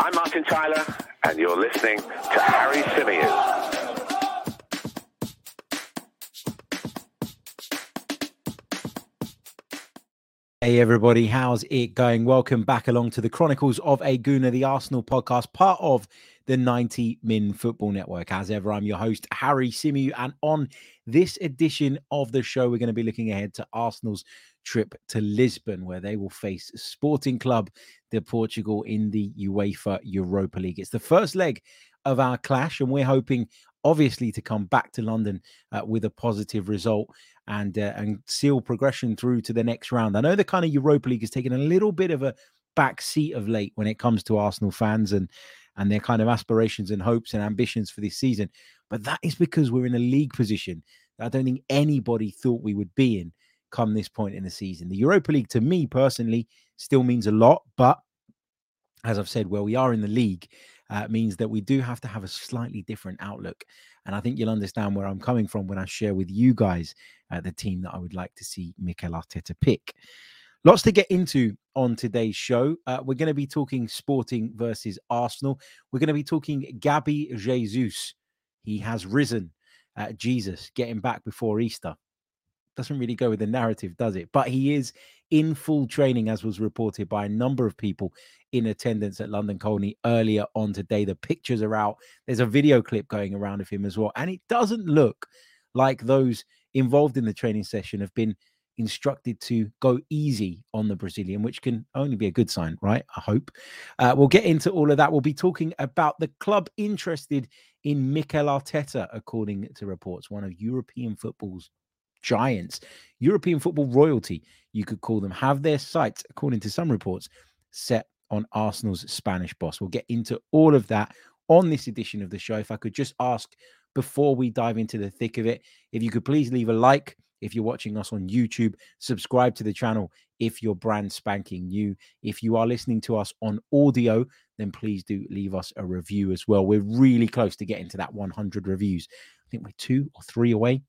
I'm Martin Tyler, and you're listening to Harry Symeou. Hey everybody, how's it going? Welcome back along to the Chronicles of a Gooner, the Arsenal podcast, part of the 90 Min Football Network. As ever, I'm your host, Harry Symeou, and on this edition of the show, we're going to be looking ahead to Arsenal's trip to Lisbon, where they will face Sporting Club de Portugal in the UEFA Europa League. It's the first leg of our clash, and we're hoping, obviously, to come back to London uh, with a positive result and uh, and seal progression through to the next round. I know the kind of Europa League has taken a little bit of a back seat of late when it comes to Arsenal fans and and their kind of aspirations and hopes and ambitions for this season. But that is because we're in a league position that I don't think anybody thought we would be in come this point in the season. The Europa League, to me personally, still means a lot. But as I've said, where we are in the league uh, means that we do have to have a slightly different outlook. And I think you'll understand where I'm coming from when I share with you guys uh, the team that I would like to see Mikel Arteta pick. Lots to get into on today's show. Uh, we're going to be talking Sporting versus Arsenal. We're going to be talking Gabby Jesus. He has risen. Uh, Jesus getting back before Easter doesn't really go with the narrative, does it? But he is in full training, as was reported by a number of people in attendance at London Colney earlier on today. The pictures are out. There's a video clip going around of him as well. And it doesn't look like those involved in the training session have been instructed to go easy on the Brazilian, which can only be a good sign, right? I hope. Uh, we'll get into all of that. We'll be talking about the club interested in Mikel Arteta, according to reports, one of European football's giants, European football royalty, you could call them, have their sights, according to some reports, set on Arsenal's Spanish boss. We'll get into all of that on this edition of the show. If I could just ask before we dive into the thick of it, if you could please leave a like if you're watching us on YouTube, subscribe to the channel if you're brand spanking new. If you are listening to us on audio, then please do leave us a review as well. We're really close to getting to that 100 reviews. I think we're two or three away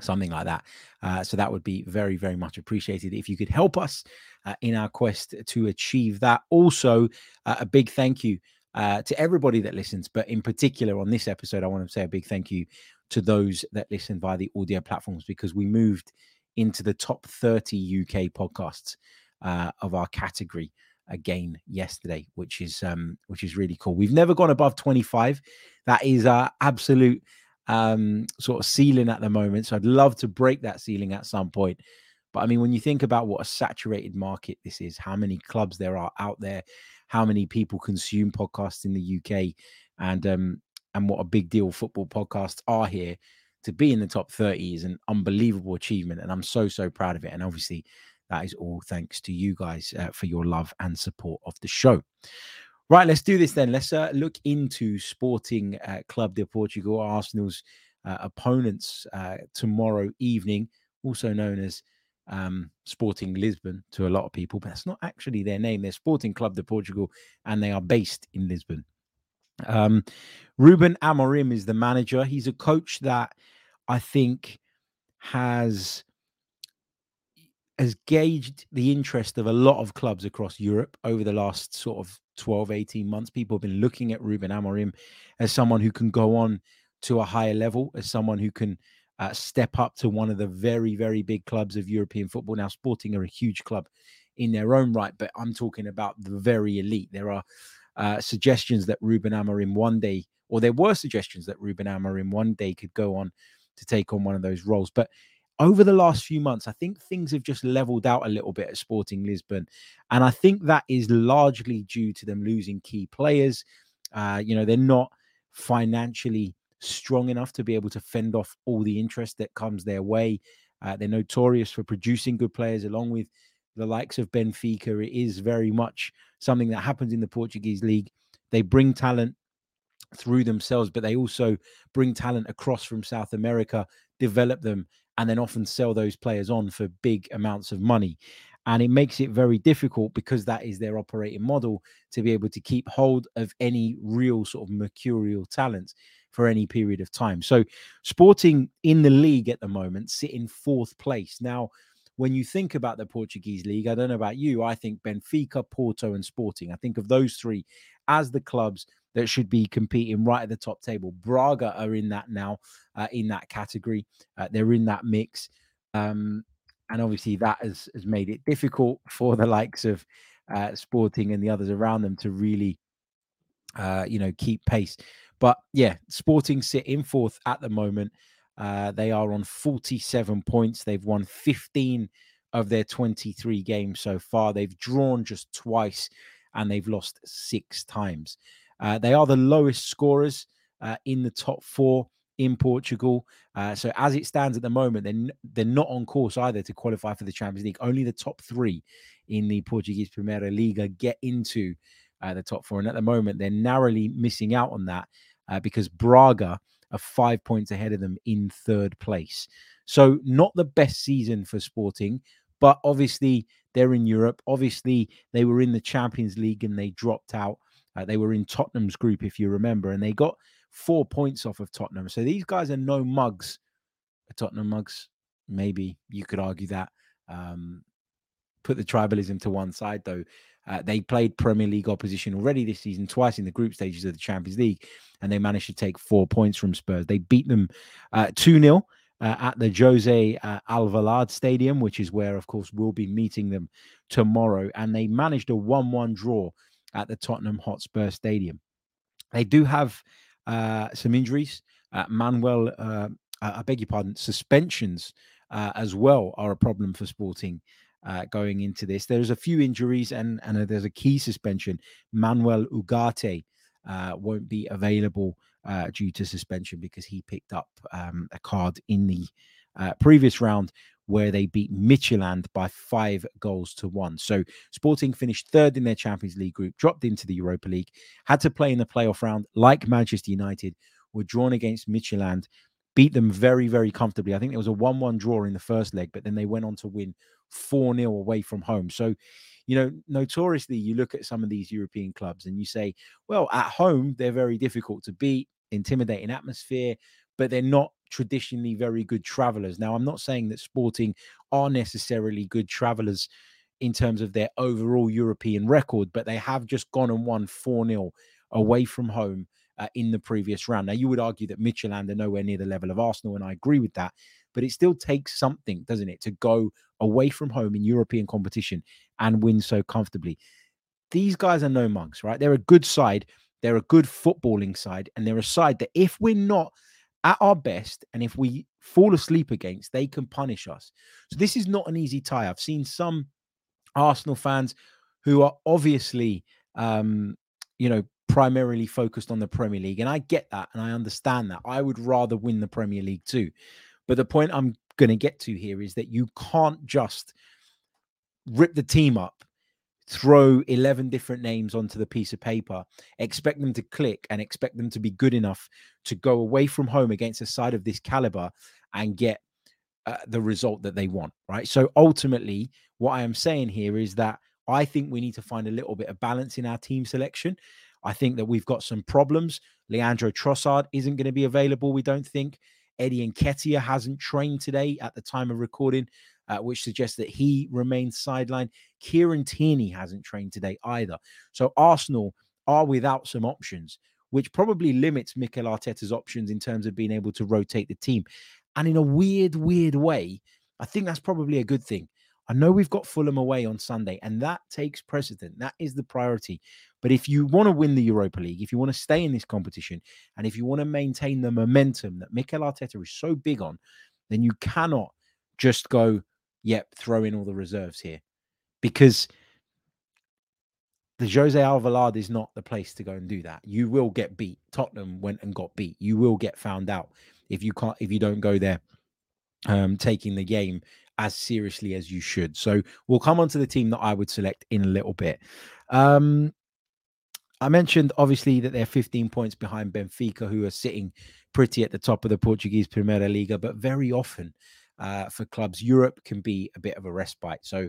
something like that. Uh, so that would be very, very much appreciated if you could help us uh, in our quest to achieve that. Also, uh, a big thank you uh, to everybody that listens, but in particular on this episode, I want to say a big thank you to those that listen via the audio platforms because we moved into the top 30 UK podcasts uh, of our category again yesterday, which is um, which is really cool. We've never gone above 25. That is our absolute um, sort of ceiling at the moment. So I'd love to break that ceiling at some point. But I mean, when you think about what a saturated market this is, how many clubs there are out there, how many people consume podcasts in the UK, and um, and what a big deal football podcasts are here, to be in the top 30 is an unbelievable achievement. And I'm so, so proud of it. And obviously, that is all thanks to you guys uh, for your love and support of the show. Right, let's do this then. Let's uh, look into Sporting uh, Club de Portugal, Arsenal's uh, opponents uh, tomorrow evening, also known as um, Sporting Lisbon to a lot of people, but that's not actually their name. They're Sporting Club de Portugal, and they are based in Lisbon. Um, Ruben Amorim is the manager. He's a coach that I think has has gauged the interest of a lot of clubs across Europe over the last sort of 12, 18 months. People have been looking at Ruben Amorim as someone who can go on to a higher level, as someone who can uh, step up to one of the very, very big clubs of European football. Now, Sporting are a huge club in their own right, but I'm talking about the very elite. There are uh, suggestions that Ruben Amorim one day, or there were suggestions that Ruben Amorim one day could go on to take on one of those roles. But over the last few months, I think things have just leveled out a little bit at Sporting Lisbon. And I think that is largely due to them losing key players. Uh, you know, they're not financially strong enough to be able to fend off all the interest that comes their way. Uh, they're notorious for producing good players, along with the likes of Benfica. It is very much something that happens in the Portuguese league. They bring talent through themselves, but they also bring talent across from South America, develop them, and then often sell those players on for big amounts of money. And it makes it very difficult because that is their operating model to be able to keep hold of any real sort of mercurial talent for any period of time. So, Sporting in the league at the moment sit in fourth place. Now, when you think about the Portuguese league, I don't know about you, I think Benfica, Porto, and Sporting. I think of those three as the clubs that should be competing right at the top table. Braga are in that now, uh, in that category. Uh, they're in that mix. Um, and obviously, that has, has made it difficult for the likes of uh, Sporting and the others around them to really, uh, you know, keep pace. But yeah, Sporting sit in fourth at the moment. Uh, they are on 47 points. They've won 15 of their 23 games so far. They've drawn just twice and they've lost six times. Uh, they are the lowest scorers uh, in the top four in Portugal. Uh, so as it stands at the moment, they're, n- they're not on course either to qualify for the Champions League. Only the top three in the Portuguese Primeira Liga get into uh, the top four. And at the moment, they're narrowly missing out on that uh, because Braga are five points ahead of them in third place. So, not the best season for Sporting, but obviously they're in Europe. Obviously, they were in the Champions League and they dropped out. Uh, they were in Tottenham's group, if you remember, and they got four points off of Tottenham. So these guys are no mugs. Tottenham mugs, maybe you could argue that. Um, put the tribalism to one side, though. Uh, they played Premier League opposition already this season, twice in the group stages of the Champions League, and they managed to take four points from Spurs. They beat them uh, 2 uh, 0 uh, at the Jose uh, Alvalade Stadium, which is where, of course, we'll be meeting them tomorrow. And they managed a 1 1 draw at the Tottenham Hotspur Stadium. They do have uh, some injuries. Manuel, I beg your pardon, suspensions as well are a problem for Sporting uh, going into this. There's a few injuries and and there's a key suspension. Manuel Ugarte uh, won't be available uh, due to suspension because he picked up um, a card in the uh, previous round where they beat Midtjylland by five goals to one. So Sporting finished third in their Champions League group, dropped into the Europa League, had to play in the playoff round like Manchester United, were drawn against Midtjylland, beat them very, very comfortably. I think there was a 1 1 draw in the first leg, but then they went on to win 4 0 away from home. So, you know, notoriously, you look at some of these European clubs and you say, well, at home, they're very difficult to beat, intimidating atmosphere, but they're not traditionally very good travelers. Now, I'm not saying that Sporting are necessarily good travelers in terms of their overall European record, but they have just gone and won 4 0 away from home uh, in the previous round. Now, you would argue that Midtjylland are nowhere near the level of Arsenal, and I agree with that but it still takes something, doesn't it, to go away from home in European competition and win so comfortably. These guys are no monks, right? They're a good side. They're a good footballing side, and they're a side that if we're not at our best and if we fall asleep against, they can punish us. So this is not an easy tie. I've seen some Arsenal fans who are obviously, um, you know, primarily focused on the Premier League, and I get that and I understand that. I would rather win the Premier League too. But the point I'm going to get to here is that you can't just rip the team up, throw 11 different names onto the piece of paper, expect them to click and expect them to be good enough to go away from home against a side of this caliber and get uh, the result that they want, right? So ultimately, what I am saying here is that I think we need to find a little bit of balance in our team selection. I think that we've got some problems. Leandro Trossard isn't going to be available, we don't think. Eddie Nketiah hasn't trained today at the time of recording, uh, which suggests that he remains sidelined. Kieran Tierney hasn't trained today either. So Arsenal are without some options, which probably limits Mikel Arteta's options in terms of being able to rotate the team. And in a weird, weird way, I think that's probably a good thing. I know we've got Fulham away on Sunday, and that takes precedent. That is the priority. But if you want to win the Europa League, if you want to stay in this competition, and if you want to maintain the momentum that Mikel Arteta is so big on, then you cannot just go, yep, throw in all the reserves here. Because the Jose Alvalade is not the place to go and do that. You will get beat. Tottenham went and got beat. You will get found out if you can't if you don't go there um taking the game as seriously as you should. So we'll come on to the team that I would select in a little bit. Um I mentioned obviously that they're 15 points behind Benfica, who are sitting pretty at the top of the Portuguese Primeira Liga, but very often uh, for clubs, Europe can be a bit of a respite. So,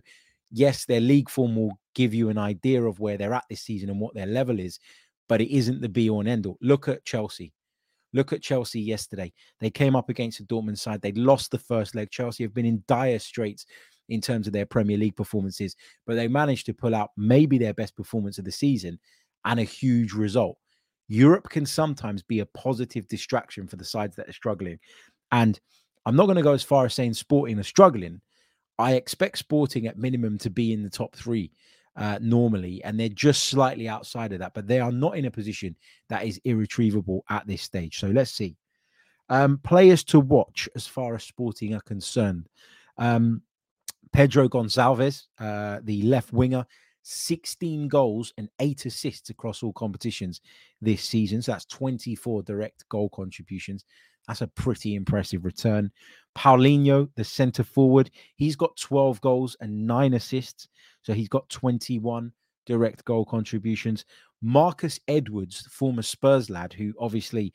yes, their league form will give you an idea of where they're at this season and what their level is, but it isn't the be all and end all. Look at Chelsea. Look at Chelsea yesterday. They came up against the Dortmund side. They lost the first leg. Chelsea have been in dire straits in terms of their Premier League performances, but they managed to pull out maybe their best performance of the season and a huge result. Europe can sometimes be a positive distraction for the sides that are struggling. And I'm not going to go as far as saying Sporting are struggling. I expect Sporting at minimum to be in the top three uh, normally, and they're just slightly outside of that, but they are not in a position that is irretrievable at this stage. So let's see. Um, players to watch as far as Sporting are concerned. Um, Pedro Gonçalves, uh, the left winger, 16 goals and eight assists across all competitions this season. So that's 24 direct goal contributions. That's a pretty impressive return. Paulinho, the centre forward, he's got 12 goals and nine assists. So he's got 21 direct goal contributions. Marcus Edwards, former Spurs lad, who obviously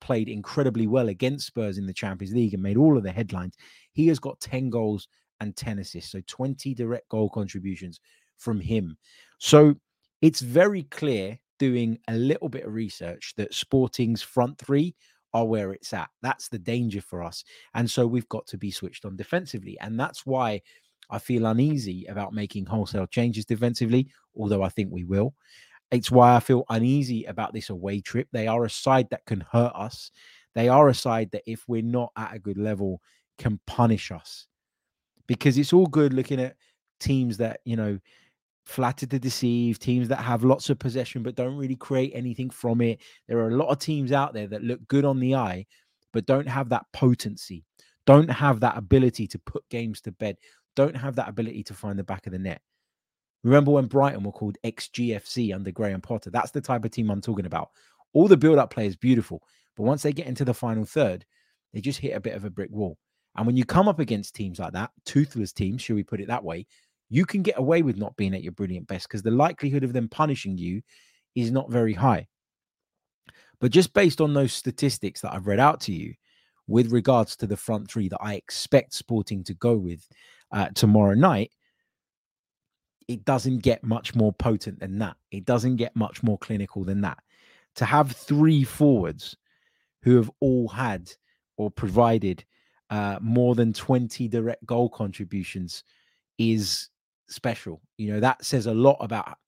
played incredibly well against Spurs in the Champions League and made all of the headlines, he has got 10 goals and 10 assists. So 20 direct goal contributions from him. So it's very clear doing a little bit of research that Sporting's front three are where it's at. That's the danger for us. And so we've got to be switched on defensively. And that's why I feel uneasy about making wholesale changes defensively, although I think we will. It's why I feel uneasy about this away trip. They are a side that can hurt us. They are a side that, if we're not at a good level, can punish us. Because it's all good looking at teams that, you know, flatter to deceive, teams that have lots of possession but don't really create anything from it. There are a lot of teams out there that look good on the eye but don't have that potency, don't have that ability to put games to bed, don't have that ability to find the back of the net. Remember when Brighton were called XGFC under Graham Potter? That's the type of team I'm talking about. All the build up play is beautiful, but once they get into the final third, they just hit a bit of a brick wall. And when you come up against teams like that, toothless teams, should we put it that way, you can get away with not being at your brilliant best because the likelihood of them punishing you is not very high. But just based on those statistics that I've read out to you with regards to the front three that I expect Sporting to go with uh, tomorrow night, it doesn't get much more potent than that. It doesn't get much more clinical than that. To have three forwards who have all had or provided uh, more than 20 direct goal contributions is special. You know, that says a lot about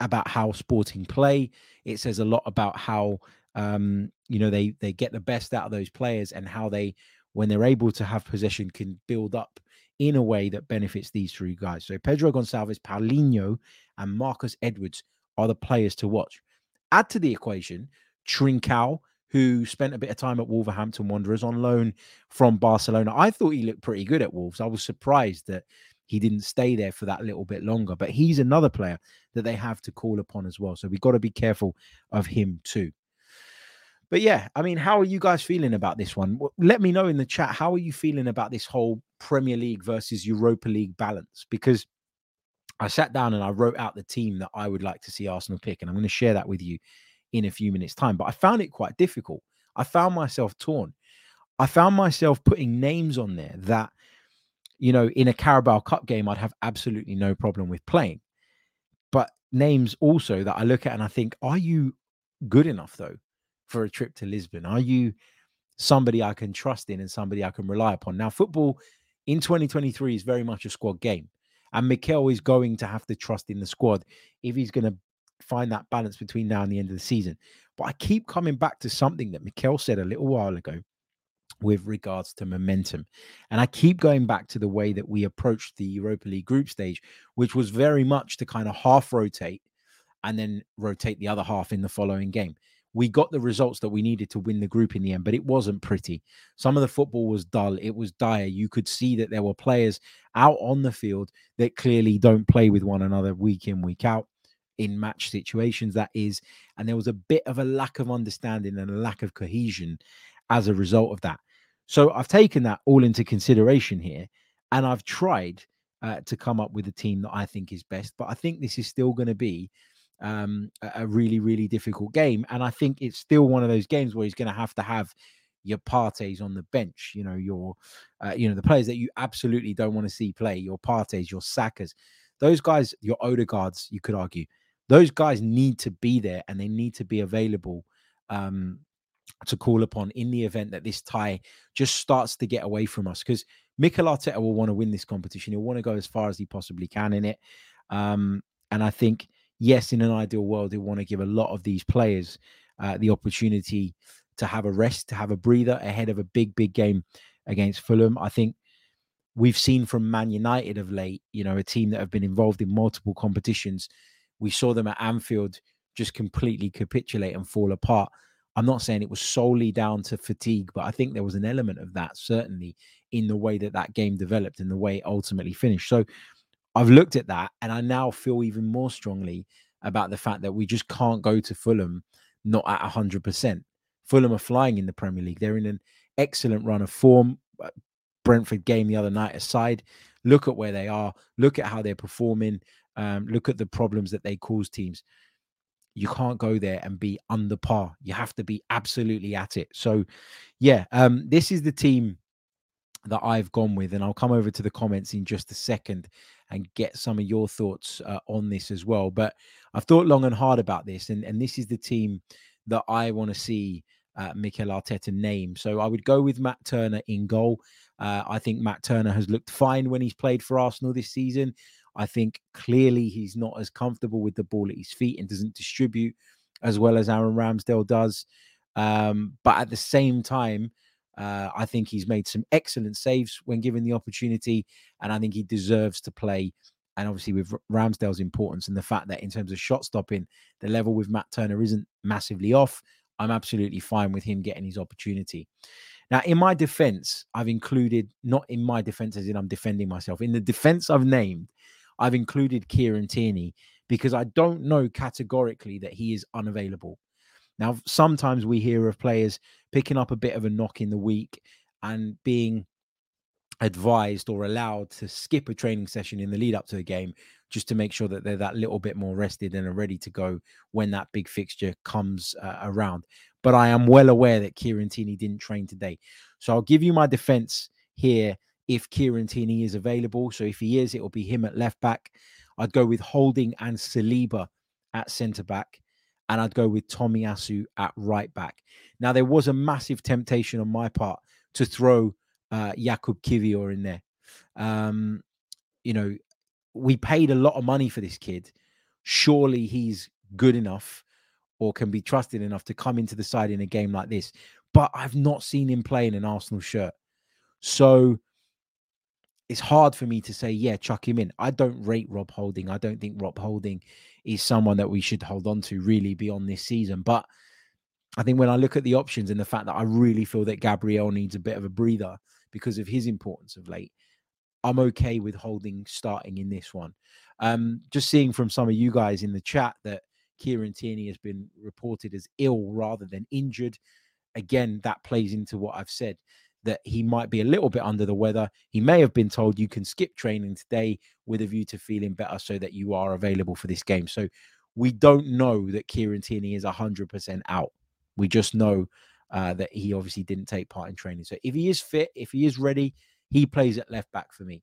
about how sporting play. It says a lot about how um, you know they they get the best out of those players and how they when they're able to have possession can build up in a way that benefits these three guys. So Pedro Gonçalves, Paulinho, and Marcus Edwards are the players to watch. Add to the equation Trincao, who spent a bit of time at Wolverhampton Wanderers on loan from Barcelona. I thought he looked pretty good at Wolves. I was surprised that he didn't stay there for that little bit longer. But he's another player that they have to call upon as well. So we've got to be careful of him too. But yeah, I mean, how are you guys feeling about this one? Let me know in the chat. How are you feeling about this whole Premier League versus Europa League balance? Because I sat down and I wrote out the team that I would like to see Arsenal pick, and I'm going to share that with you in a few minutes' time. But I found it quite difficult. I found myself torn. I found myself putting names on there that you know, in a Carabao Cup game, I'd have absolutely no problem with playing. But names also that I look at and I think, are you good enough though for a trip to Lisbon? Are you somebody I can trust in and somebody I can rely upon? Now, football in 2023 is very much a squad game. And Mikel is going to have to trust in the squad if he's going to find that balance between now and the end of the season. But I keep coming back to something that Mikel said a little while ago with regards to momentum. And I keep going back to the way that we approached the Europa League group stage, which was very much to kind of half rotate and then rotate the other half in the following game. We got the results that we needed to win the group in the end, but it wasn't pretty. Some of the football was dull, it was dire. You could see that there were players out on the field that clearly don't play with one another week in, week out in match situations, that is. And there was a bit of a lack of understanding and a lack of cohesion as a result of that. So I've taken that all into consideration here, and I've tried uh, to come up with a team that I think is best. But I think this is still going to be um, a really, really difficult game, and I think it's still one of those games where he's going to have to have your Partey's on the bench. You know, your, uh, you know, the players that you absolutely don't want to see play. Your Partey's, your Sackers, those guys, your Odegaards. You could argue those guys need to be there and they need to be available um, to call upon in the event that this tie just starts to get away from us because Mikel Arteta will want to win this competition. He'll want to go as far as he possibly can in it. Um, and I think, yes, in an ideal world, he'll want to give a lot of these players uh, the opportunity to have a rest, to have a breather ahead of a big, big game against Fulham. I think we've seen from Man United of late, you know, a team that have been involved in multiple competitions. We saw them at Anfield just completely capitulate and fall apart. I'm not saying it was solely down to fatigue, but I think there was an element of that certainly in the way that that game developed and the way it ultimately finished. So I've looked at that and I now feel even more strongly about the fact that we just can't go to Fulham not at 100%. Fulham are flying in the Premier League. They're in an excellent run of form. Uh, Brentford game the other night aside, look at where they are, look at how they're performing, um, look at the problems that they cause teams. You can't go there and be under par. You have to be absolutely at it. So, yeah, um, this is the team that I've gone with, and I'll come over to the comments in just a second and get some of your thoughts uh, on this as well. But I've thought long and hard about this, and, and this is the team that I want to see uh, Mikel Arteta name. So I would go with Matt Turner in goal. Uh, I think Matt Turner has looked fine when he's played for Arsenal this season. I think clearly he's not as comfortable with the ball at his feet and doesn't distribute as well as Aaron Ramsdale does. Um, but at the same time, uh, I think he's made some excellent saves when given the opportunity, and I think he deserves to play. And obviously, with Ramsdale's importance and the fact that in terms of shot stopping, the level with Matt Turner isn't massively off. I'm absolutely fine with him getting his opportunity. Now, in my defense, I've included, not in my defense as in I'm defending myself, in the defense I've named, I've included Kieran Tierney because I don't know categorically that he is unavailable. Now, sometimes we hear of players picking up a bit of a knock in the week and being advised or allowed to skip a training session in the lead up to the game just to make sure that they're that little bit more rested and are ready to go when that big fixture comes uh, around. But I am well aware that Kieran Tierney didn't train today. So I'll give you my defense here if Kieran Tierney is available. So if he is, it will be him at left back. I'd go with Holding and Saliba at centre back and I'd go with Tomiyasu at right back. Now, there was a massive temptation on my part to throw uh, Jakub Kiwior in there. Um, you know, we paid a lot of money for this kid. Surely he's good enough or can be trusted enough to come into the side in a game like this. But I've not seen him play in an Arsenal shirt. So it's hard for me to say, yeah, chuck him in. I don't rate Rob Holding. I don't think Rob Holding is someone that we should hold on to really beyond this season. But I think when I look at the options and the fact that I really feel that Gabriel needs a bit of a breather because of his importance of late, I'm okay with holding starting in this one. Um, just seeing from some of you guys in the chat that Kieran Tierney has been reported as ill rather than injured. Again, that plays into what I've said that he might be a little bit under the weather. He may have been told you can skip training today with a view to feeling better so that you are available for this game. So we don't know that Kieran Tierney is 100% out. We just know uh, that he obviously didn't take part in training. So if he is fit, if he is ready, he plays at left back for me.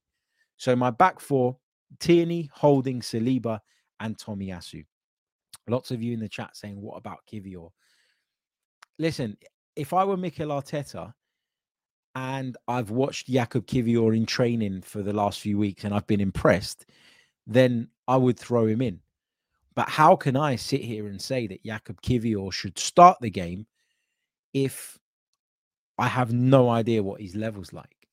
So my back four Tierney, Holding, Saliba, and Tommy Tomiyasu. Lots of you in the chat saying, What about Kiwior? Listen, if I were Mikel Arteta, and I've watched Jakub Kiwior in training for the last few weeks and I've been impressed, then I would throw him in. But how can I sit here and say that Jakub Kiwior should start the game if I have no idea what his level's like?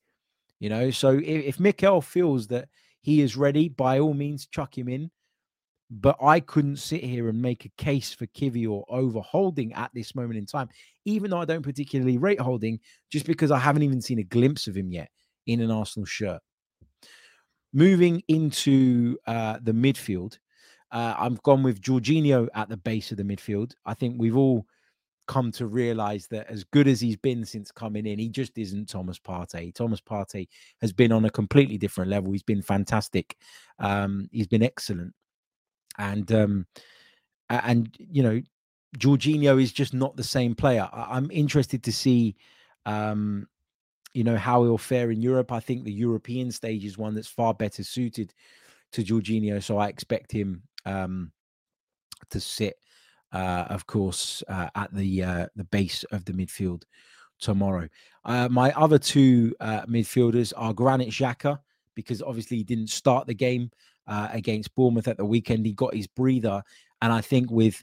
You know, so if, if Mikel feels that he is ready, by all means, chuck him in. But I couldn't sit here and make a case for Kiwior over holding at this moment in time, even though I don't particularly rate holding, just because I haven't even seen a glimpse of him yet in an Arsenal shirt. Moving into uh, the midfield, uh, I've gone with Jorginho at the base of the midfield. I think we've all come to realize that as good as he's been since coming in, he just isn't Thomas Partey. Thomas Partey has been on a completely different level. He's been fantastic. Um, he's been excellent and um, and you know, Jorginho is just not the same player. I, am interested to see, um, you know, how he'll fare in Europe. I think the European stage is one that's far better suited to Jorginho, so I expect him um, to sit uh, of course, uh, at the uh, the base of the midfield tomorrow. Uh, my other two uh, midfielders are Granit Xhaka, because obviously he didn't start the game uh, against Bournemouth at the weekend. He got his breather, and I think with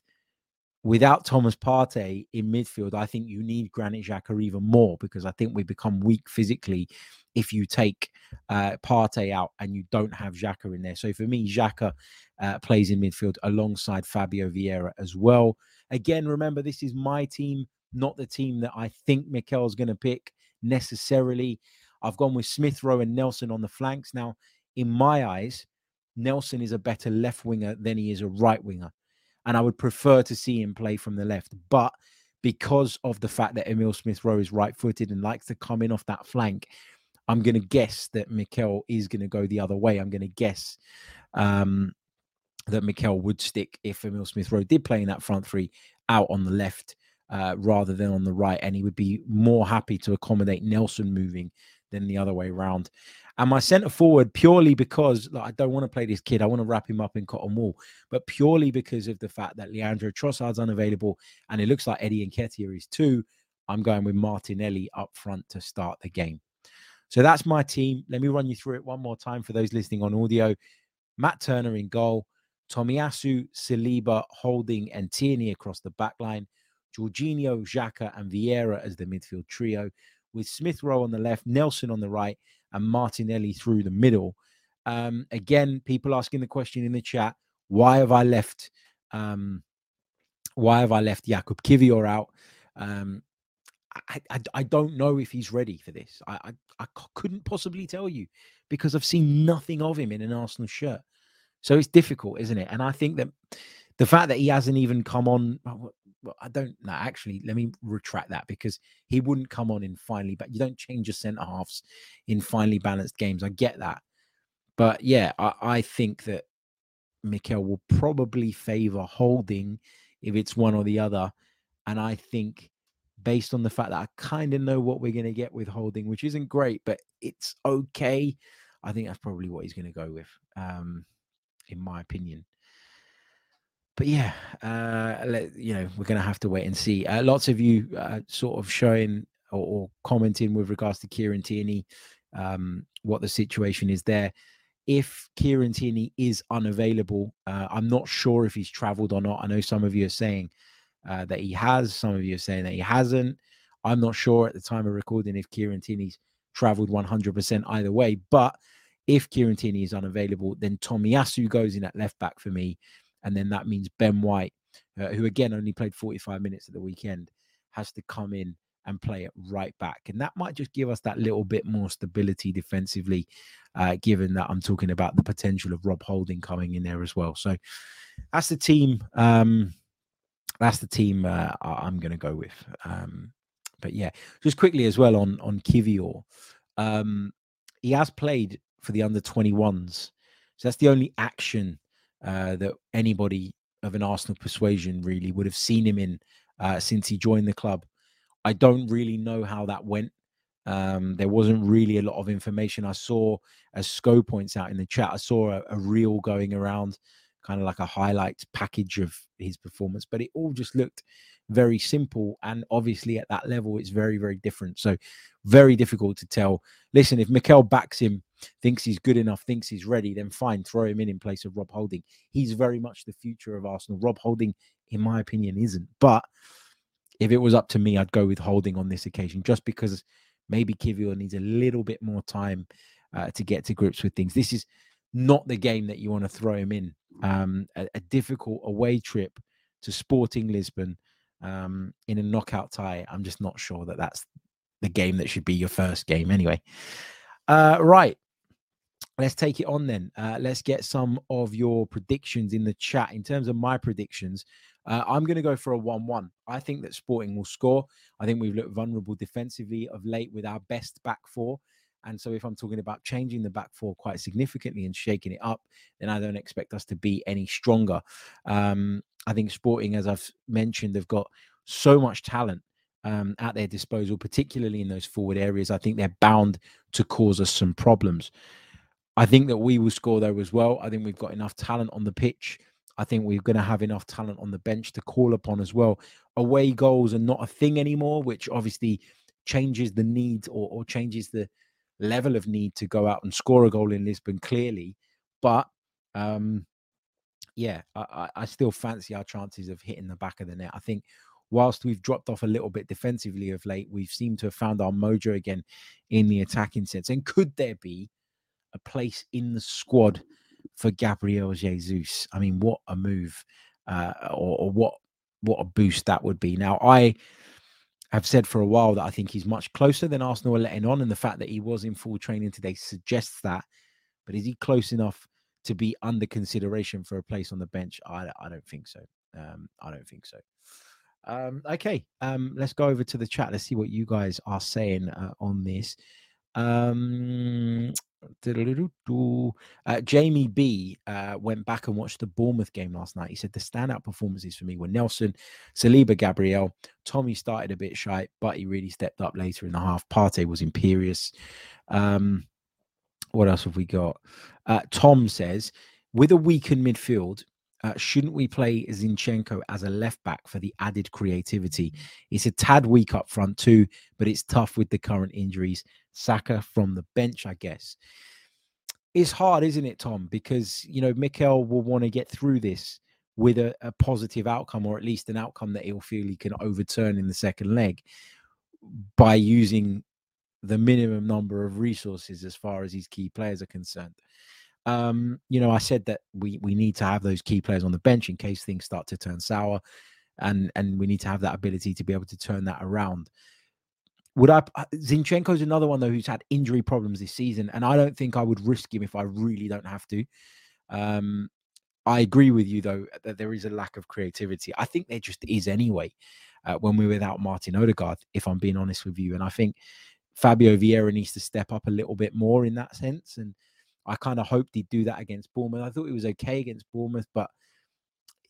without Thomas Partey in midfield, I think you need Granit Xhaka even more because I think we become weak physically if you take uh, Partey out and you don't have Xhaka in there. So for me, Xhaka uh, plays in midfield alongside Fabio Vieira as well. Again, remember this is my team, not the team that I think Mikel's going to pick necessarily. I've gone with Smith Rowe and Nelson on the flanks. Now, in my eyes, Nelson is a better left winger than he is a right winger and I would prefer to see him play from the left. But because of the fact that Emil Smith Rowe is right footed and likes to come in off that flank, I'm going to guess that Mikel is going to go the other way. I'm going to guess um, that Mikel would stick if Emil Smith Rowe did play in that front three out on the left uh, rather than on the right. And he would be more happy to accommodate Nelson moving than the other way around. And my centre forward, purely because like, I don't want to play this kid, I want to wrap him up in cotton wool, but purely because of the fact that Leandro Trossard's unavailable and it looks like Eddie Nketiah is too, I'm going with Martinelli up front to start the game. So that's my team. Let me run you through it one more time for those listening on audio. Matt Turner in goal, Tomiyasu, Saliba, Holding, and Tierney across the back line, Jorginho, Xhaka, and Vieira as the midfield trio, with Smith Rowe on the left, Nelson on the right, and Martinelli through the middle. Um, again, people asking the question in the chat: Why have I left? Um, why have I left Jakub Kiwior out? Um, I, I, I, don't know if he's ready for this. I, I, I couldn't possibly tell you because I've seen nothing of him in an Arsenal shirt. So it's difficult, isn't it? And I think that the fact that he hasn't even come on, well, I don't know. Actually, let me retract that because he wouldn't come on in finally, but you don't change your centre halves in finely balanced games. I get that. But yeah, I, I think that Mikel will probably favour holding if it's one or the other. And I think based on the fact that I kind of know what we're going to get with holding, which isn't great, but it's okay. I think that's probably what he's going to go with, um, in my opinion but yeah, uh, let, you know, we're going to have to wait and see. Uh, lots of you uh, sort of showing or, or, commenting with regards to Kieran Tierney, um, what the situation is there. If Kieran Tierney is unavailable, uh, I'm not sure if he's traveled or not. I know some of you are saying uh, that he has, some of you are saying that he hasn't. I'm not sure at the time of recording if Kieran Tierney's traveled 100% either way. But if Kieran Tierney is unavailable, then Tommy Tomiyasu goes in at left back for me and then that means Ben White, uh, who again only played 45 minutes at the weekend, has to come in and play it right back. And that might just give us that little bit more stability defensively, uh, given that I'm talking about the potential of Rob Holding coming in there as well. So that's the team. Um, that's the team uh, I'm going to go with. Um, but yeah, just quickly as well on on Kiwior, Um, he has played for the under 21s. So that's the only action uh, that anybody of an Arsenal persuasion really would have seen him in uh, since he joined the club. I don't really know how that went. Um, there wasn't really a lot of information. I saw, as Sco points out in the chat, I saw a, a reel going around, kind of like a highlights package of his performance, but it all just looked very simple. And obviously, at that level, it's very, very different. So, very difficult to tell. Listen, if Mikel backs him thinks he's good enough, thinks he's ready, then fine, throw him in in place of Rob Holding. He's very much the future of Arsenal. Rob Holding, in my opinion, isn't. But if it was up to me, I'd go with Holding on this occasion, just because maybe Kiwior needs a little bit more time uh, to get to grips with things. This is not the game that you want to throw him in. Um, a, a, difficult away trip to Sporting Lisbon um, in a knockout tie. I'm just not sure that that's the game that should be your first game anyway. Uh, right let's take it on then. Uh, let's get some of your predictions in the chat. In terms of my predictions, uh, I'm going to go for a 1 1. I think that Sporting will score. I think we've looked vulnerable defensively of late with our best back four. And so, if I'm talking about changing the back four quite significantly and shaking it up, then I don't expect us to be any stronger. Um, I think Sporting, as I've mentioned, they've got so much talent um, at their disposal, particularly in those forward areas. I think they're bound to cause us some problems. I think that we will score though as well. I think we've got enough talent on the pitch. I think we're going to have enough talent on the bench to call upon as well. Away goals are not a thing anymore, which obviously changes the need or, or changes the level of need to go out and score a goal in Lisbon clearly. But um, yeah, I, I still fancy our chances of hitting the back of the net. I think whilst we've dropped off a little bit defensively of late, we've seemed to have found our mojo again in the attacking sense. And could there be a place in the squad for Gabriel Jesus? I mean, what a move, uh, or, or what what a boost that would be. Now, I have said for a while that I think he's much closer than Arsenal are letting on, and the fact that he was in full training today suggests that. But is he close enough to be under consideration for a place on the bench? I, I don't think so. Um, I don't think so. Um, okay, um, let's go over to the chat. Let's see what you guys are saying uh, on this. Um, uh, Jamie B uh, went back and watched the Bournemouth game last night. He said the standout performances for me were Nelson, Saliba, Gabriel. Tommy started a bit shy, but he really stepped up later in the half. Partey was imperious. Um, what else have we got? Uh, Tom says, with a weakened midfield, uh, shouldn't we play Zinchenko as a left back for the added creativity? It's a tad weak up front too, but it's tough with the current injuries. Saka from the bench, I guess. It's hard, isn't it, Tom? Because you know Mikel will want to get through this with a, a positive outcome, or at least an outcome that he'll feel he can overturn in the second leg by using the minimum number of resources as far as his key players are concerned. Um, you know, I said that we we need to have those key players on the bench in case things start to turn sour, and and we need to have that ability to be able to turn that around. Would I? Uh, Zinchenko's another one though who's had injury problems this season, and I don't think I would risk him if I really don't have to. Um, I agree with you though that there is a lack of creativity. I think there just is anyway. Uh, when we're without Martin Odegaard, if I'm being honest with you, and I think Fabio Vieira needs to step up a little bit more in that sense. And I kind of hoped he'd do that against Bournemouth. I thought he was okay against Bournemouth, but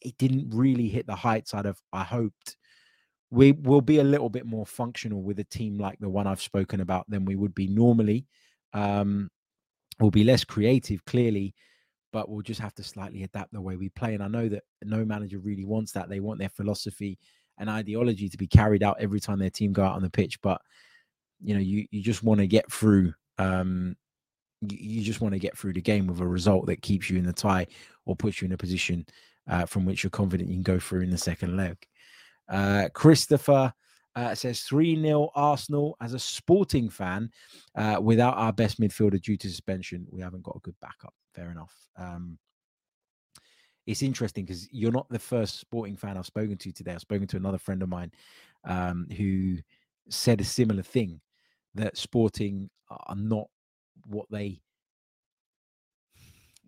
it didn't really hit the heights I'd have I hoped. We will be a little bit more functional with a team like the one I've spoken about than we would be normally. Um, we'll be less creative, clearly, but we'll just have to slightly adapt the way we play. And I know that no manager really wants that. They want their philosophy and ideology to be carried out every time their team go out on the pitch. But you know, you you just want to get through um, you just want to get through the game with a result that keeps you in the tie or puts you in a position uh, from which you're confident you can go through in the second leg. Uh, Christopher uh, says 3 0 Arsenal. As a sporting fan, uh, without our best midfielder due to suspension, we haven't got a good backup. Fair enough. Um, it's interesting because you're not the first sporting fan I've spoken to today. I've spoken to another friend of mine um, who said a similar thing that sporting are not what they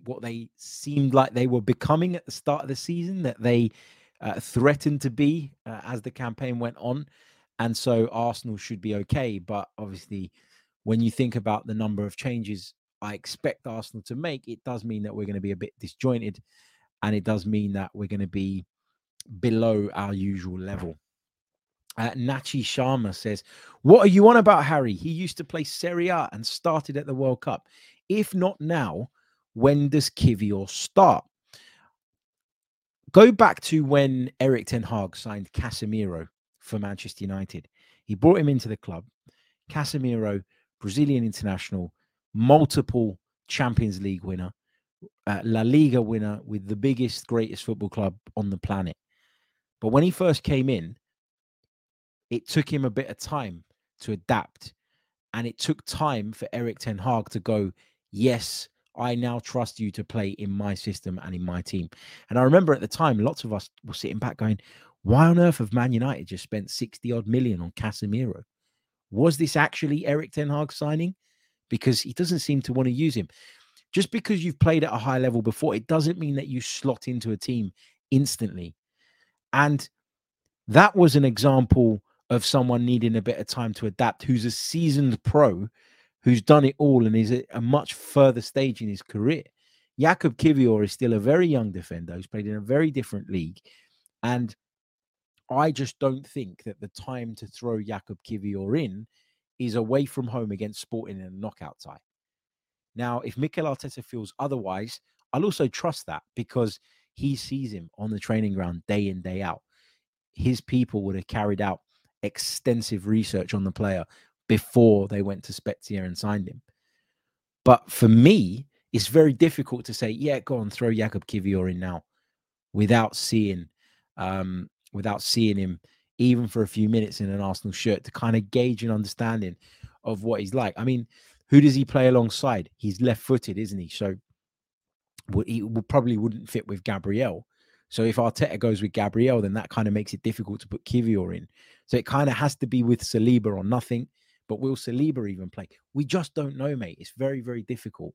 what they seemed like they were becoming at the start of the season that they uh, threatened to be uh, as the campaign went on and so arsenal should be okay but obviously when you think about the number of changes i expect arsenal to make it does mean that we're going to be a bit disjointed and it does mean that we're going to be below our usual level uh, Nachi Sharma says, What are you on about, Harry? He used to play Serie A and started at the World Cup. If not now, when does Kiwior start? Go back to when Erik Ten Hag signed Casemiro for Manchester United. He brought him into the club. Casemiro, Brazilian international, multiple Champions League winner, uh, La Liga winner with the biggest, greatest football club on the planet. But when he first came in, it took him a bit of time to adapt. And it took time for Erik Ten Hag to go, yes, I now trust you to play in my system and in my team. And I remember at the time, lots of us were sitting back going, why on earth have Man United just spent 60 odd million on Casemiro? Was this actually Erik Ten Hag signing? Because he doesn't seem to want to use him. Just because you've played at a high level before, it doesn't mean that you slot into a team instantly. And that was an example of someone needing a bit of time to adapt, who's a seasoned pro, who's done it all and is at a much further stage in his career. Jakub Kiwior is still a very young defender who's played in a very different league. And I just don't think that the time to throw Jakub Kiwior in is away from home against Sporting in a knockout tie. Now, if Mikel Arteta feels otherwise, I'll also trust that because he sees him on the training ground day in, day out. His people would have carried out extensive research on the player before they went to Spezia and signed him. But for me, it's very difficult to say, yeah, go on, throw Jakub Kiwior in now without seeing um, without seeing him even for a few minutes in an Arsenal shirt to kind of gauge an understanding of what he's like. I mean, who does he play alongside? He's left footed, isn't he? So he probably wouldn't fit with Gabriel. So if Arteta goes with Gabriel, then that kind of makes it difficult to put Kiwior in. So it kind of has to be with Saliba or nothing. But will Saliba even play? We just don't know, mate. It's very, very difficult.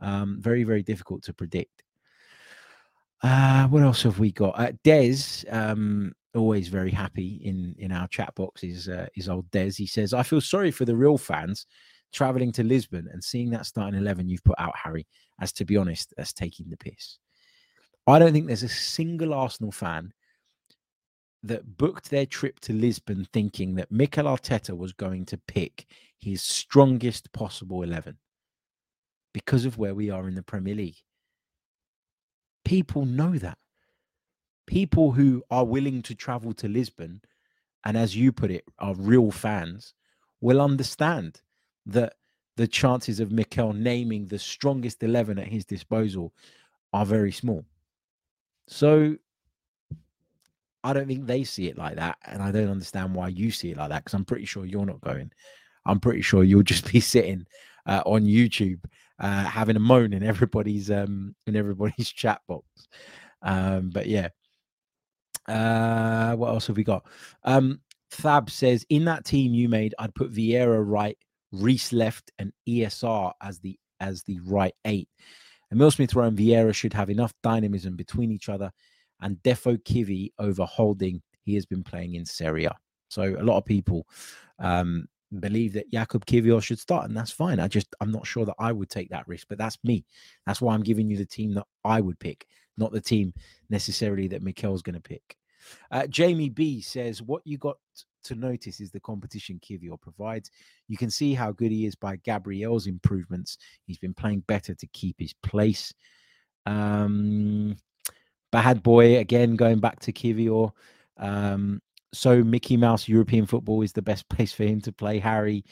Um, very, very difficult to predict. Uh, what else have we got? Uh, um, always very happy in in our chat box is uh, is old Des. He says, "I feel sorry for the real fans traveling to Lisbon and seeing that starting eleven you've put out, Harry. As to be honest, that's taking the piss. I don't think there's a single Arsenal fan that booked their trip to Lisbon thinking that Mikel Arteta was going to pick his strongest possible 11 because of where we are in the Premier League. People know that. People who are willing to travel to Lisbon, and as you put it, are real fans, will understand that the chances of Mikel naming the strongest 11 at his disposal are very small. So I don't think they see it like that. And I don't understand why you see it like that because I'm pretty sure you're not going. I'm pretty sure you'll just be sitting uh, on YouTube uh, having a moan in everybody's um in everybody's chat box. Um, but yeah. Uh, what else have we got? Um, Thab says in that team you made, I'd put Vieira right, Reiss left, and ESR as the as the right eight. Emile Smith Rowe and Vieira should have enough dynamism between each other, and Defo Kivi over Holding. He has been playing in Serie A. So a lot of people um, believe that Jakub Kiwior should start, and that's fine. I just I'm not sure that I would take that risk, but that's me. That's why I'm giving you the team that I would pick, not the team necessarily that Mikel's going to pick. Uh, Jamie B says, "What you got to notice is the competition Kiwior provides. You can see how good he is by Gabriel's improvements. He's been playing better to keep his place. Um, bad boy again, going back to Kiwior. Um, so Mickey Mouse European football is the best place for him to play. Harry,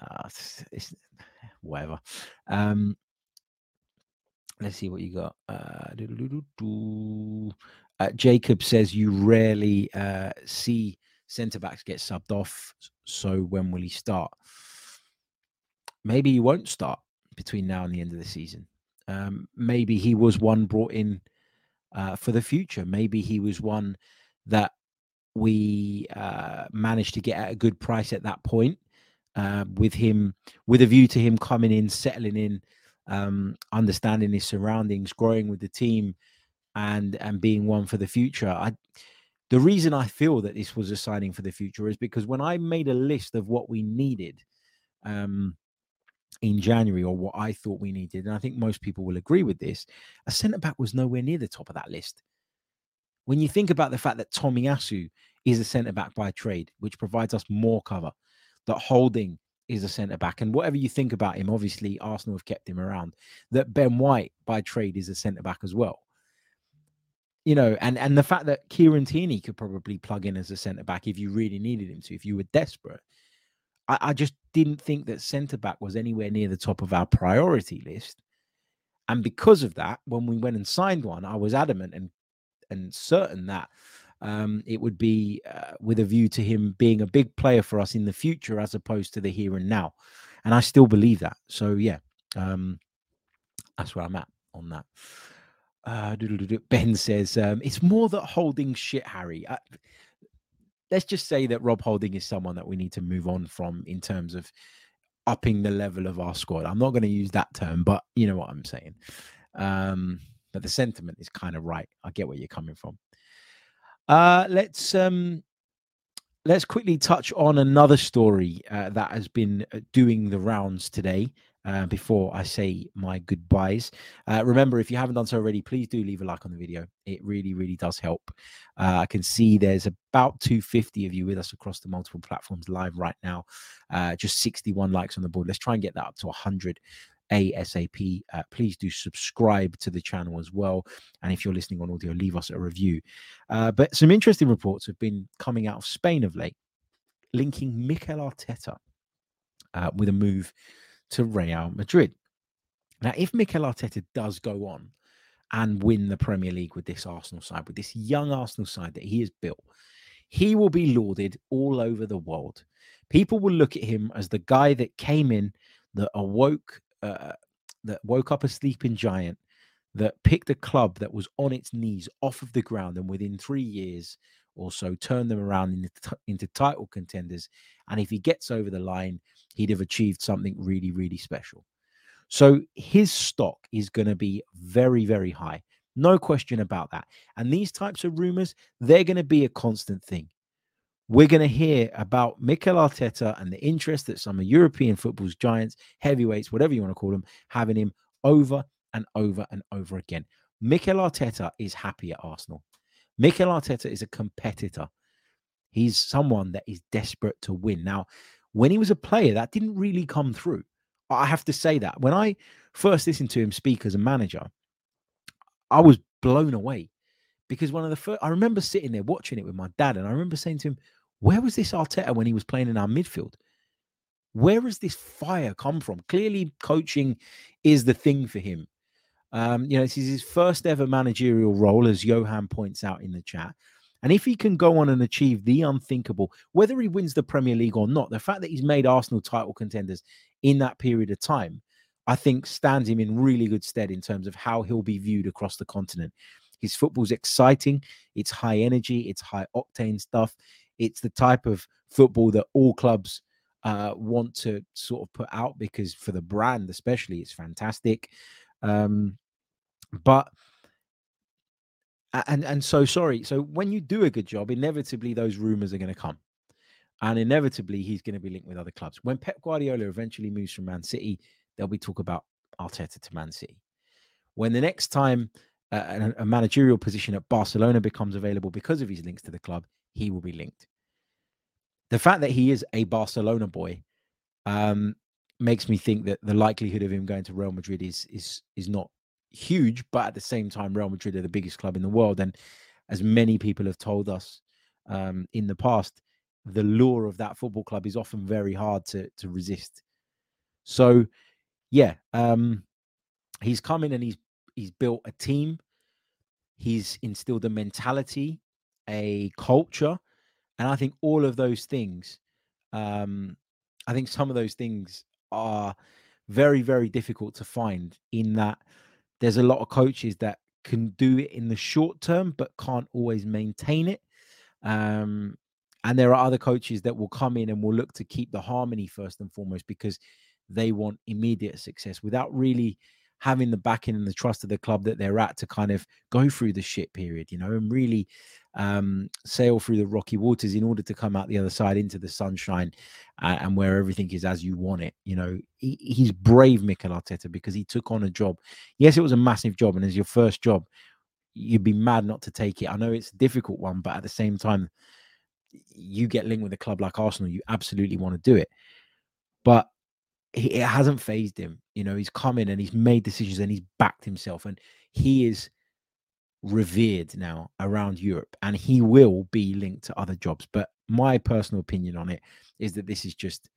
uh, it's, it's, whatever. Um, let's see what you got. Uh, uh, Jacob says you rarely uh, see centre backs get subbed off. So when will he start? Maybe he won't start between now and the end of the season. Um, maybe he was one brought in uh, for the future. Maybe he was one that we uh, managed to get at a good price at that point. Uh, with him, with a view to him coming in, settling in, um, understanding his surroundings, growing with the team, and and being one for the future. I the reason I feel that this was a signing for the future is because when I made a list of what we needed um, in January, or what I thought we needed, and I think most people will agree with this, a centre back was nowhere near the top of that list. When you think about the fact that Tomiyasu is a centre back by trade, which provides us more cover, that Holding is a centre back, and whatever you think about him, obviously Arsenal have kept him around, that Ben White by trade is a centre back as well you know, and and the fact that Kieran Tierney could probably plug in as a centre back if you really needed him to, if you were desperate. I, I just didn't think that centre back was anywhere near the top of our priority list. And because of that, when we went and signed one, I was adamant and and certain that um, it would be uh, with a view to him being a big player for us in the future as opposed to the here and now. And I still believe that. So yeah, um, that's where I'm at on that. Uh, ben says um, it's more that holding shit, Harry. Uh, let's just say that Rob Holding is someone that we need to move on from in terms of upping the level of our squad. I'm not going to use that term, but you know what I'm saying. Um, but the sentiment is kind of right. I get where you're coming from. Uh, let's um, let's quickly touch on another story uh, that has been uh, doing the rounds today uh, before I say my goodbyes. Uh, remember, if you haven't done so already, please do leave a like on the video. It really, really does help. Uh, I can see there's about 250 of you with us across the multiple platforms live right now. Uh, just 61 likes on the board. Let's try and get that up to 100 ASAP. Uh, please do subscribe to the channel as well. And if you're listening on audio, leave us a review. Uh, but some interesting reports have been coming out of Spain of late, linking Mikel Arteta with a move to Real Madrid. Now, if Mikel Arteta does go on and win the Premier League with this Arsenal side, with this young Arsenal side that he has built, he will be lauded all over the world. People will look at him as the guy that came in, that awoke, uh, that woke up a sleeping giant, that picked a club that was on its knees off of the ground, and within three years or so turned them around into, into title contenders. And if he gets over the line, he'd have achieved something really, really special. So his stock is going to be very, very high. No question about that. And these types of rumors, they're going to be a constant thing. We're going to hear about Mikel Arteta and the interest that some of European football's giants, heavyweights, whatever you want to call them, having him over and over and over again. Mikel Arteta is happy at Arsenal. Mikel Arteta is a competitor. He's someone that is desperate to win. Now, when he was a player, that didn't really come through. I have to say that. When I first listened to him speak as a manager, I was blown away because one of the first, I remember sitting there watching it with my dad, and I remember saying to him, Where was this Arteta when he was playing in our midfield? Where has this fire come from? Clearly, coaching is the thing for him. Um, you know, this is his first ever managerial role, as Johan points out in the chat. And if he can go on and achieve the unthinkable, whether he wins the Premier League or not, the fact that he's made Arsenal title contenders in that period of time I think stands him in really good stead in terms of how he'll be viewed across the continent. His football's exciting, it's high energy, it's high octane stuff. It's the type of football that all clubs uh, want to sort of put out because for the brand, especially, it's fantastic. Um, but and and so sorry. So when you do a good job, inevitably those rumors are going to come, and inevitably he's going to be linked with other clubs. When Pep Guardiola eventually moves from Man City there'll be talk about Arteta to Man City. When the next time uh, a, a managerial position at Barcelona becomes available because of his links to the club, he will be linked. The fact that he is a Barcelona boy um, makes me think that the likelihood of him going to Real Madrid is is is not huge, but at the same time, Real Madrid are the biggest club in the world, and as many people have told us um, in the past, the lure of that football club is often very hard to to resist. So yeah, um, he's come in and he's he's built a team. He's instilled a mentality, a culture, and I think all of those things. Um, I think some of those things are very very difficult to find. In that, there's a lot of coaches that can do it in the short term, but can't always maintain it. Um, and there are other coaches that will come in and will look to keep the harmony first and foremost because they want immediate success without really having the backing and the trust of the club that they're at to kind of go through the shit period, you know, and really um, sail through the rocky waters in order to come out the other side into the sunshine uh, and where everything is as you want it. You know, he, he's brave, Mikel Arteta, because he took on a job. Yes, it was a massive job, and as your first job, you'd be mad not to take it. I know it's a difficult one, but at the same time, you get linked with a club like Arsenal, you absolutely want to do it. But it hasn't fazed him. You know, he's come in and he's made decisions and he's backed himself, and he is revered now around Europe, and he will be linked to other jobs. But my personal opinion on it is that this is just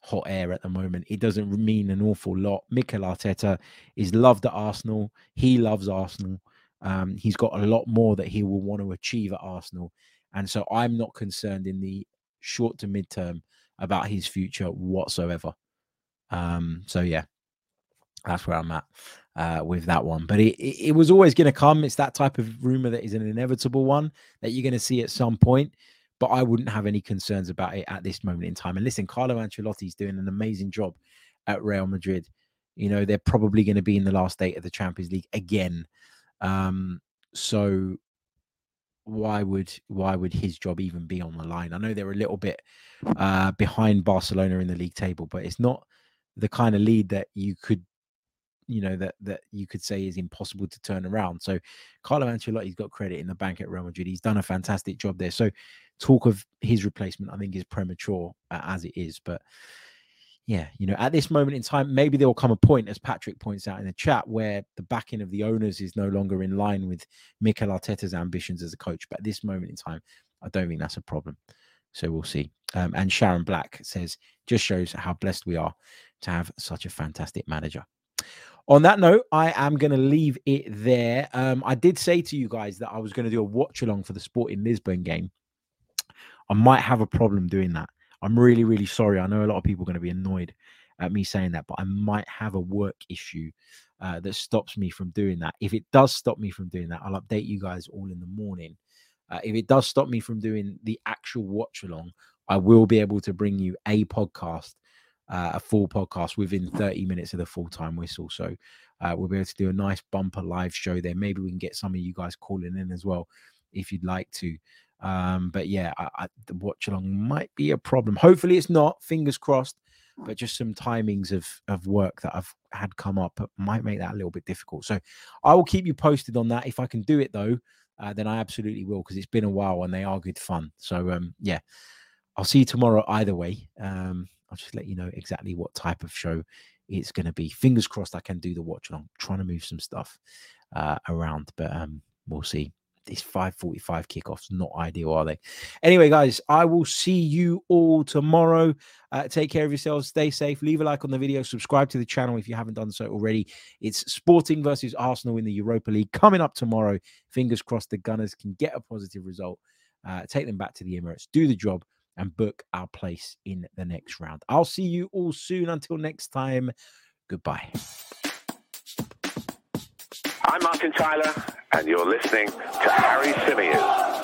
hot air at the moment. It doesn't mean an awful lot. Mikel Arteta is loved at Arsenal. He loves Arsenal. Um, he's got a lot more that he will want to achieve at Arsenal. And so I'm not concerned in the short to mid term about his future whatsoever. Um, so yeah, that's where I'm at uh, with that one. But it, it, it was always going to come. It's that type of rumor that is an inevitable one that you're going to see at some point. But I wouldn't have any concerns about it at this moment in time. And listen, Carlo Ancelotti's doing an amazing job at Real Madrid. You know, they're probably going to be in the last eight of the Champions League again. Um, so why would why would his job even be on the line? I know they're a little bit uh, behind Barcelona in the league table, but it's not the kind of lead that you could you know that that you could say is impossible to turn around. So Carlo Ancelotti's got credit in the bank at Real Madrid. He's done a fantastic job there. So talk of his replacement, I think, is premature uh, as it is. But yeah, you know, at this moment in time, maybe there will come a point, as Patrick points out in the chat, where the backing of the owners is no longer in line with Mikel Arteta's ambitions as a coach. But at this moment in time, I don't think that's a problem. So we'll see. Um, and Sharon Black says, just shows how blessed we are to have such a fantastic manager. On that note, I am going to leave it there. Um, I did say to you guys that I was going to do a watch along for the Sporting Lisbon game. I might have a problem doing that. I'm really, really sorry. I know a lot of people are going to be annoyed at me saying that, but I might have a work issue uh, that stops me from doing that. If it does stop me from doing that, I'll update you guys all in the morning. Uh, if it does stop me from doing the actual watch along, I will be able to bring you a podcast, uh, a full podcast within 30 minutes of the full time whistle. So uh, we'll be able to do a nice bumper live show there. Maybe we can get some of you guys calling in as well if you'd like to. Um, but yeah, I, I, the watch along might be a problem. Hopefully, it's not. Fingers crossed. But just some timings of of work that I've had come up might make that a little bit difficult. So I will keep you posted on that. If I can do it though, uh, then I absolutely will because it's been a while and they are good fun. So um, yeah, I'll see you tomorrow either way. Um, I'll just let you know exactly what type of show it's going to be. Fingers crossed I can do the watch along. Trying to move some stuff uh, around, but um, we'll see these 5:45 kickoffs not ideal, are they? Anyway, guys, I will see you all tomorrow. Uh, take care of yourselves. Stay safe. Leave a like on the video. Subscribe to the channel if you haven't done so already. It's Sporting versus Arsenal in the Europa League coming up tomorrow. Fingers crossed the Gunners can get a positive result. Uh, take them back to the Emirates, do the job, and book our place in the next round. I'll see you all soon. Until next time, goodbye. I'm Martin Tyler, and you're listening to Harry Symeou.